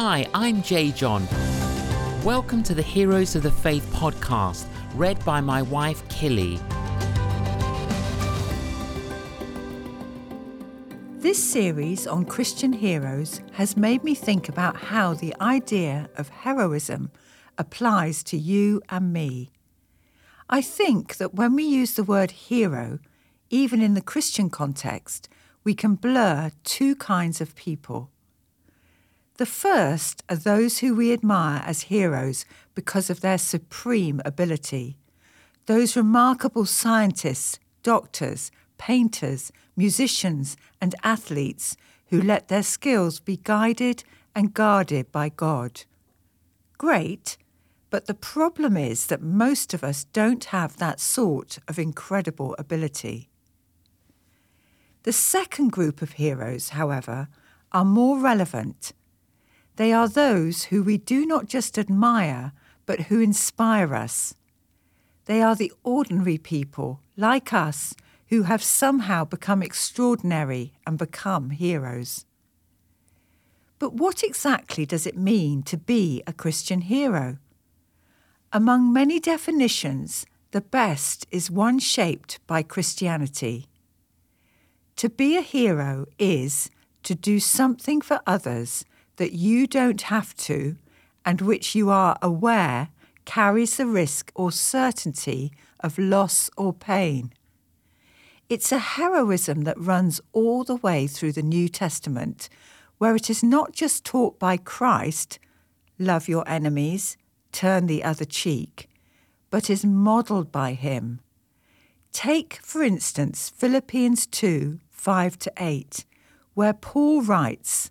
Hi, I'm J. John. Welcome to the Heroes of the Faith podcast, read by my wife, Killy. This series on Christian heroes has made me think about how the idea of heroism applies to you and me. I think that when we use the word hero, even in the Christian context, we can blur two kinds of people. The first are those who we admire as heroes because of their supreme ability. Those remarkable scientists, doctors, painters, musicians, and athletes who let their skills be guided and guarded by God. Great, but the problem is that most of us don't have that sort of incredible ability. The second group of heroes, however, are more relevant. They are those who we do not just admire, but who inspire us. They are the ordinary people, like us, who have somehow become extraordinary and become heroes. But what exactly does it mean to be a Christian hero? Among many definitions, the best is one shaped by Christianity. To be a hero is to do something for others that you don't have to and which you are aware carries the risk or certainty of loss or pain. It's a heroism that runs all the way through the New Testament, where it is not just taught by Christ, love your enemies, turn the other cheek, but is modelled by him. Take, for instance, Philippians 2 5 to 8, where Paul writes,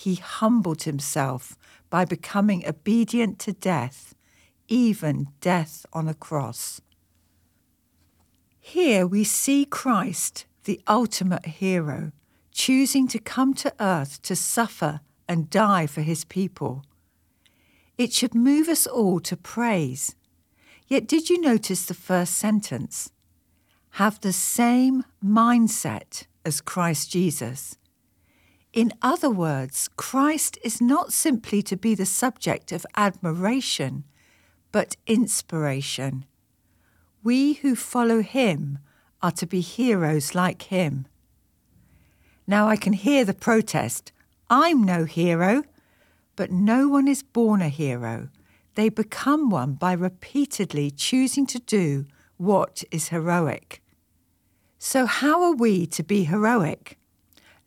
he humbled himself by becoming obedient to death, even death on a cross. Here we see Christ, the ultimate hero, choosing to come to earth to suffer and die for his people. It should move us all to praise. Yet, did you notice the first sentence? Have the same mindset as Christ Jesus. In other words, Christ is not simply to be the subject of admiration, but inspiration. We who follow him are to be heroes like him. Now I can hear the protest I'm no hero. But no one is born a hero. They become one by repeatedly choosing to do what is heroic. So, how are we to be heroic?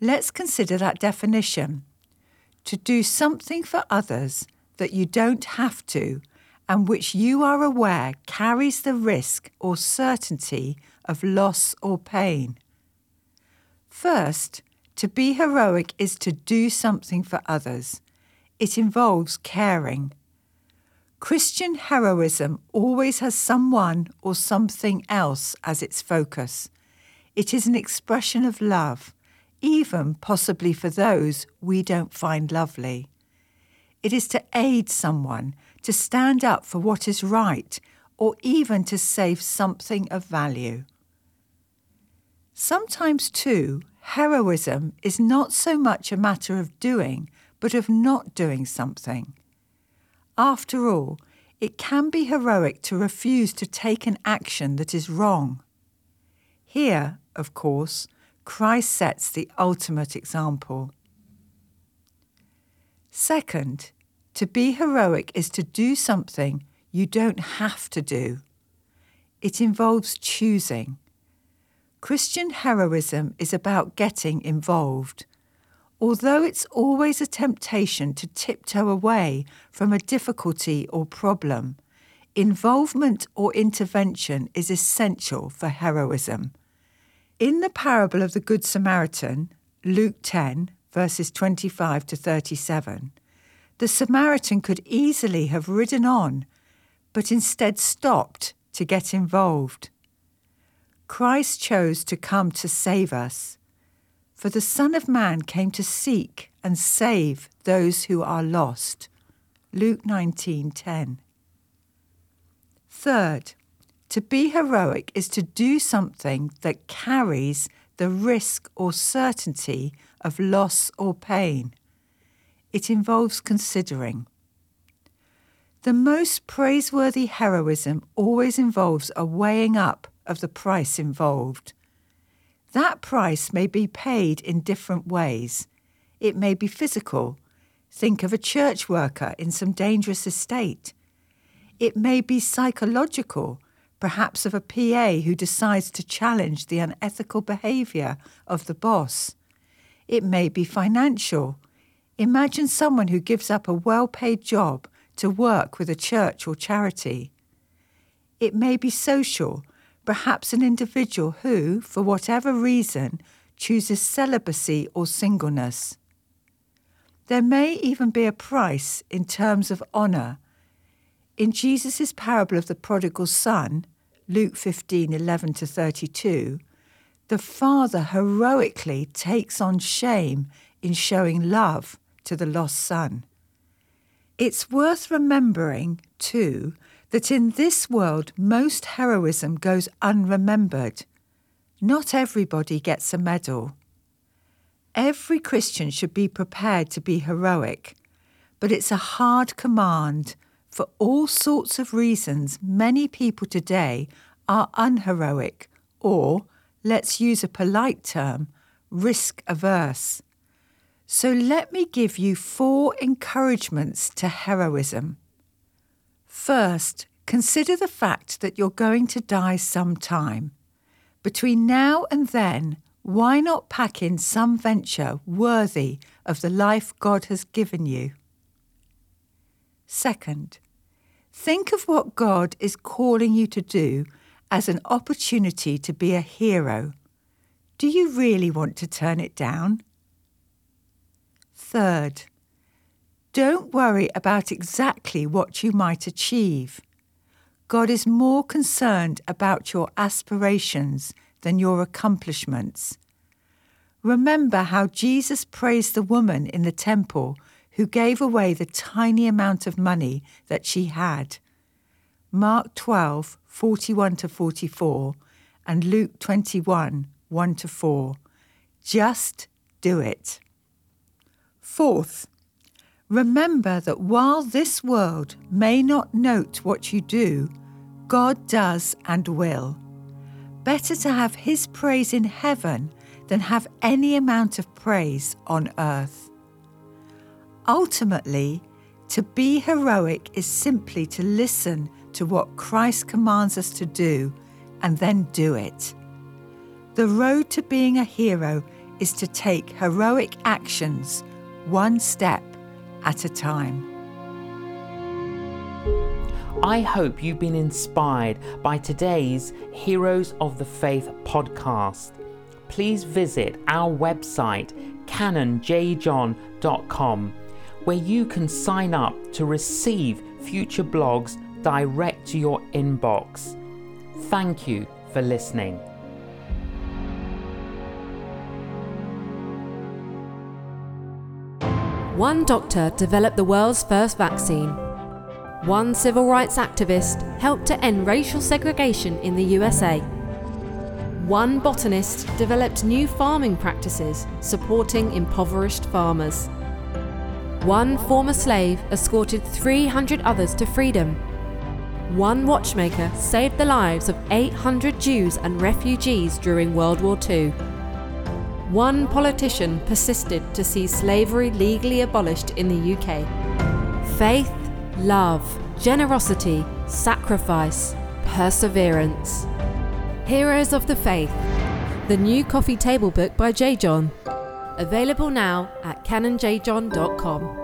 Let's consider that definition. To do something for others that you don't have to and which you are aware carries the risk or certainty of loss or pain. First, to be heroic is to do something for others. It involves caring. Christian heroism always has someone or something else as its focus. It is an expression of love, even possibly for those we don't find lovely. It is to aid someone, to stand up for what is right, or even to save something of value. Sometimes, too, heroism is not so much a matter of doing, but of not doing something. After all, it can be heroic to refuse to take an action that is wrong. Here, of course, Christ sets the ultimate example. Second, to be heroic is to do something you don't have to do. It involves choosing. Christian heroism is about getting involved. Although it's always a temptation to tiptoe away from a difficulty or problem, involvement or intervention is essential for heroism. In the parable of the Good Samaritan, Luke 10, verses 25 to 37, The Samaritan could easily have ridden on, but instead stopped to get involved. Christ chose to come to save us, for the Son of Man came to seek and save those who are lost. Luke 19:10. Third, to be heroic is to do something that carries the risk or certainty of loss or pain. It involves considering. The most praiseworthy heroism always involves a weighing up of the price involved. That price may be paid in different ways. It may be physical. Think of a church worker in some dangerous estate. It may be psychological, perhaps of a PA who decides to challenge the unethical behaviour of the boss. It may be financial. Imagine someone who gives up a well paid job to work with a church or charity. It may be social, perhaps an individual who, for whatever reason, chooses celibacy or singleness. There may even be a price in terms of honour. In Jesus' parable of the prodigal son, Luke 15 11 to 32, the father heroically takes on shame in showing love to the lost son. It's worth remembering, too, that in this world most heroism goes unremembered. Not everybody gets a medal. Every Christian should be prepared to be heroic, but it's a hard command. For all sorts of reasons, many people today are unheroic or, let's use a polite term, risk averse. So let me give you four encouragements to heroism. First, consider the fact that you're going to die sometime. Between now and then, why not pack in some venture worthy of the life God has given you? Second, think of what God is calling you to do as an opportunity to be a hero. Do you really want to turn it down? Third, don't worry about exactly what you might achieve. God is more concerned about your aspirations than your accomplishments. Remember how Jesus praised the woman in the temple who gave away the tiny amount of money that she had. Mark 12, 41 to 44, and Luke 21, 1 to 4. Just do it. Fourth, remember that while this world may not note what you do, God does and will. Better to have His praise in heaven than have any amount of praise on earth. Ultimately, to be heroic is simply to listen to what Christ commands us to do and then do it. The road to being a hero is to take heroic actions one step at a time. I hope you've been inspired by today's Heroes of the Faith podcast. Please visit our website, canonjjohn.com, where you can sign up to receive future blogs direct to your inbox. Thank you for listening. One doctor developed the world's first vaccine. One civil rights activist helped to end racial segregation in the USA. One botanist developed new farming practices supporting impoverished farmers. One former slave escorted 300 others to freedom. One watchmaker saved the lives of 800 Jews and refugees during World War II. One politician persisted to see slavery legally abolished in the UK. Faith, love, generosity, sacrifice, perseverance. Heroes of the Faith, the new coffee table book by J. John. Available now at canonjjohn.com.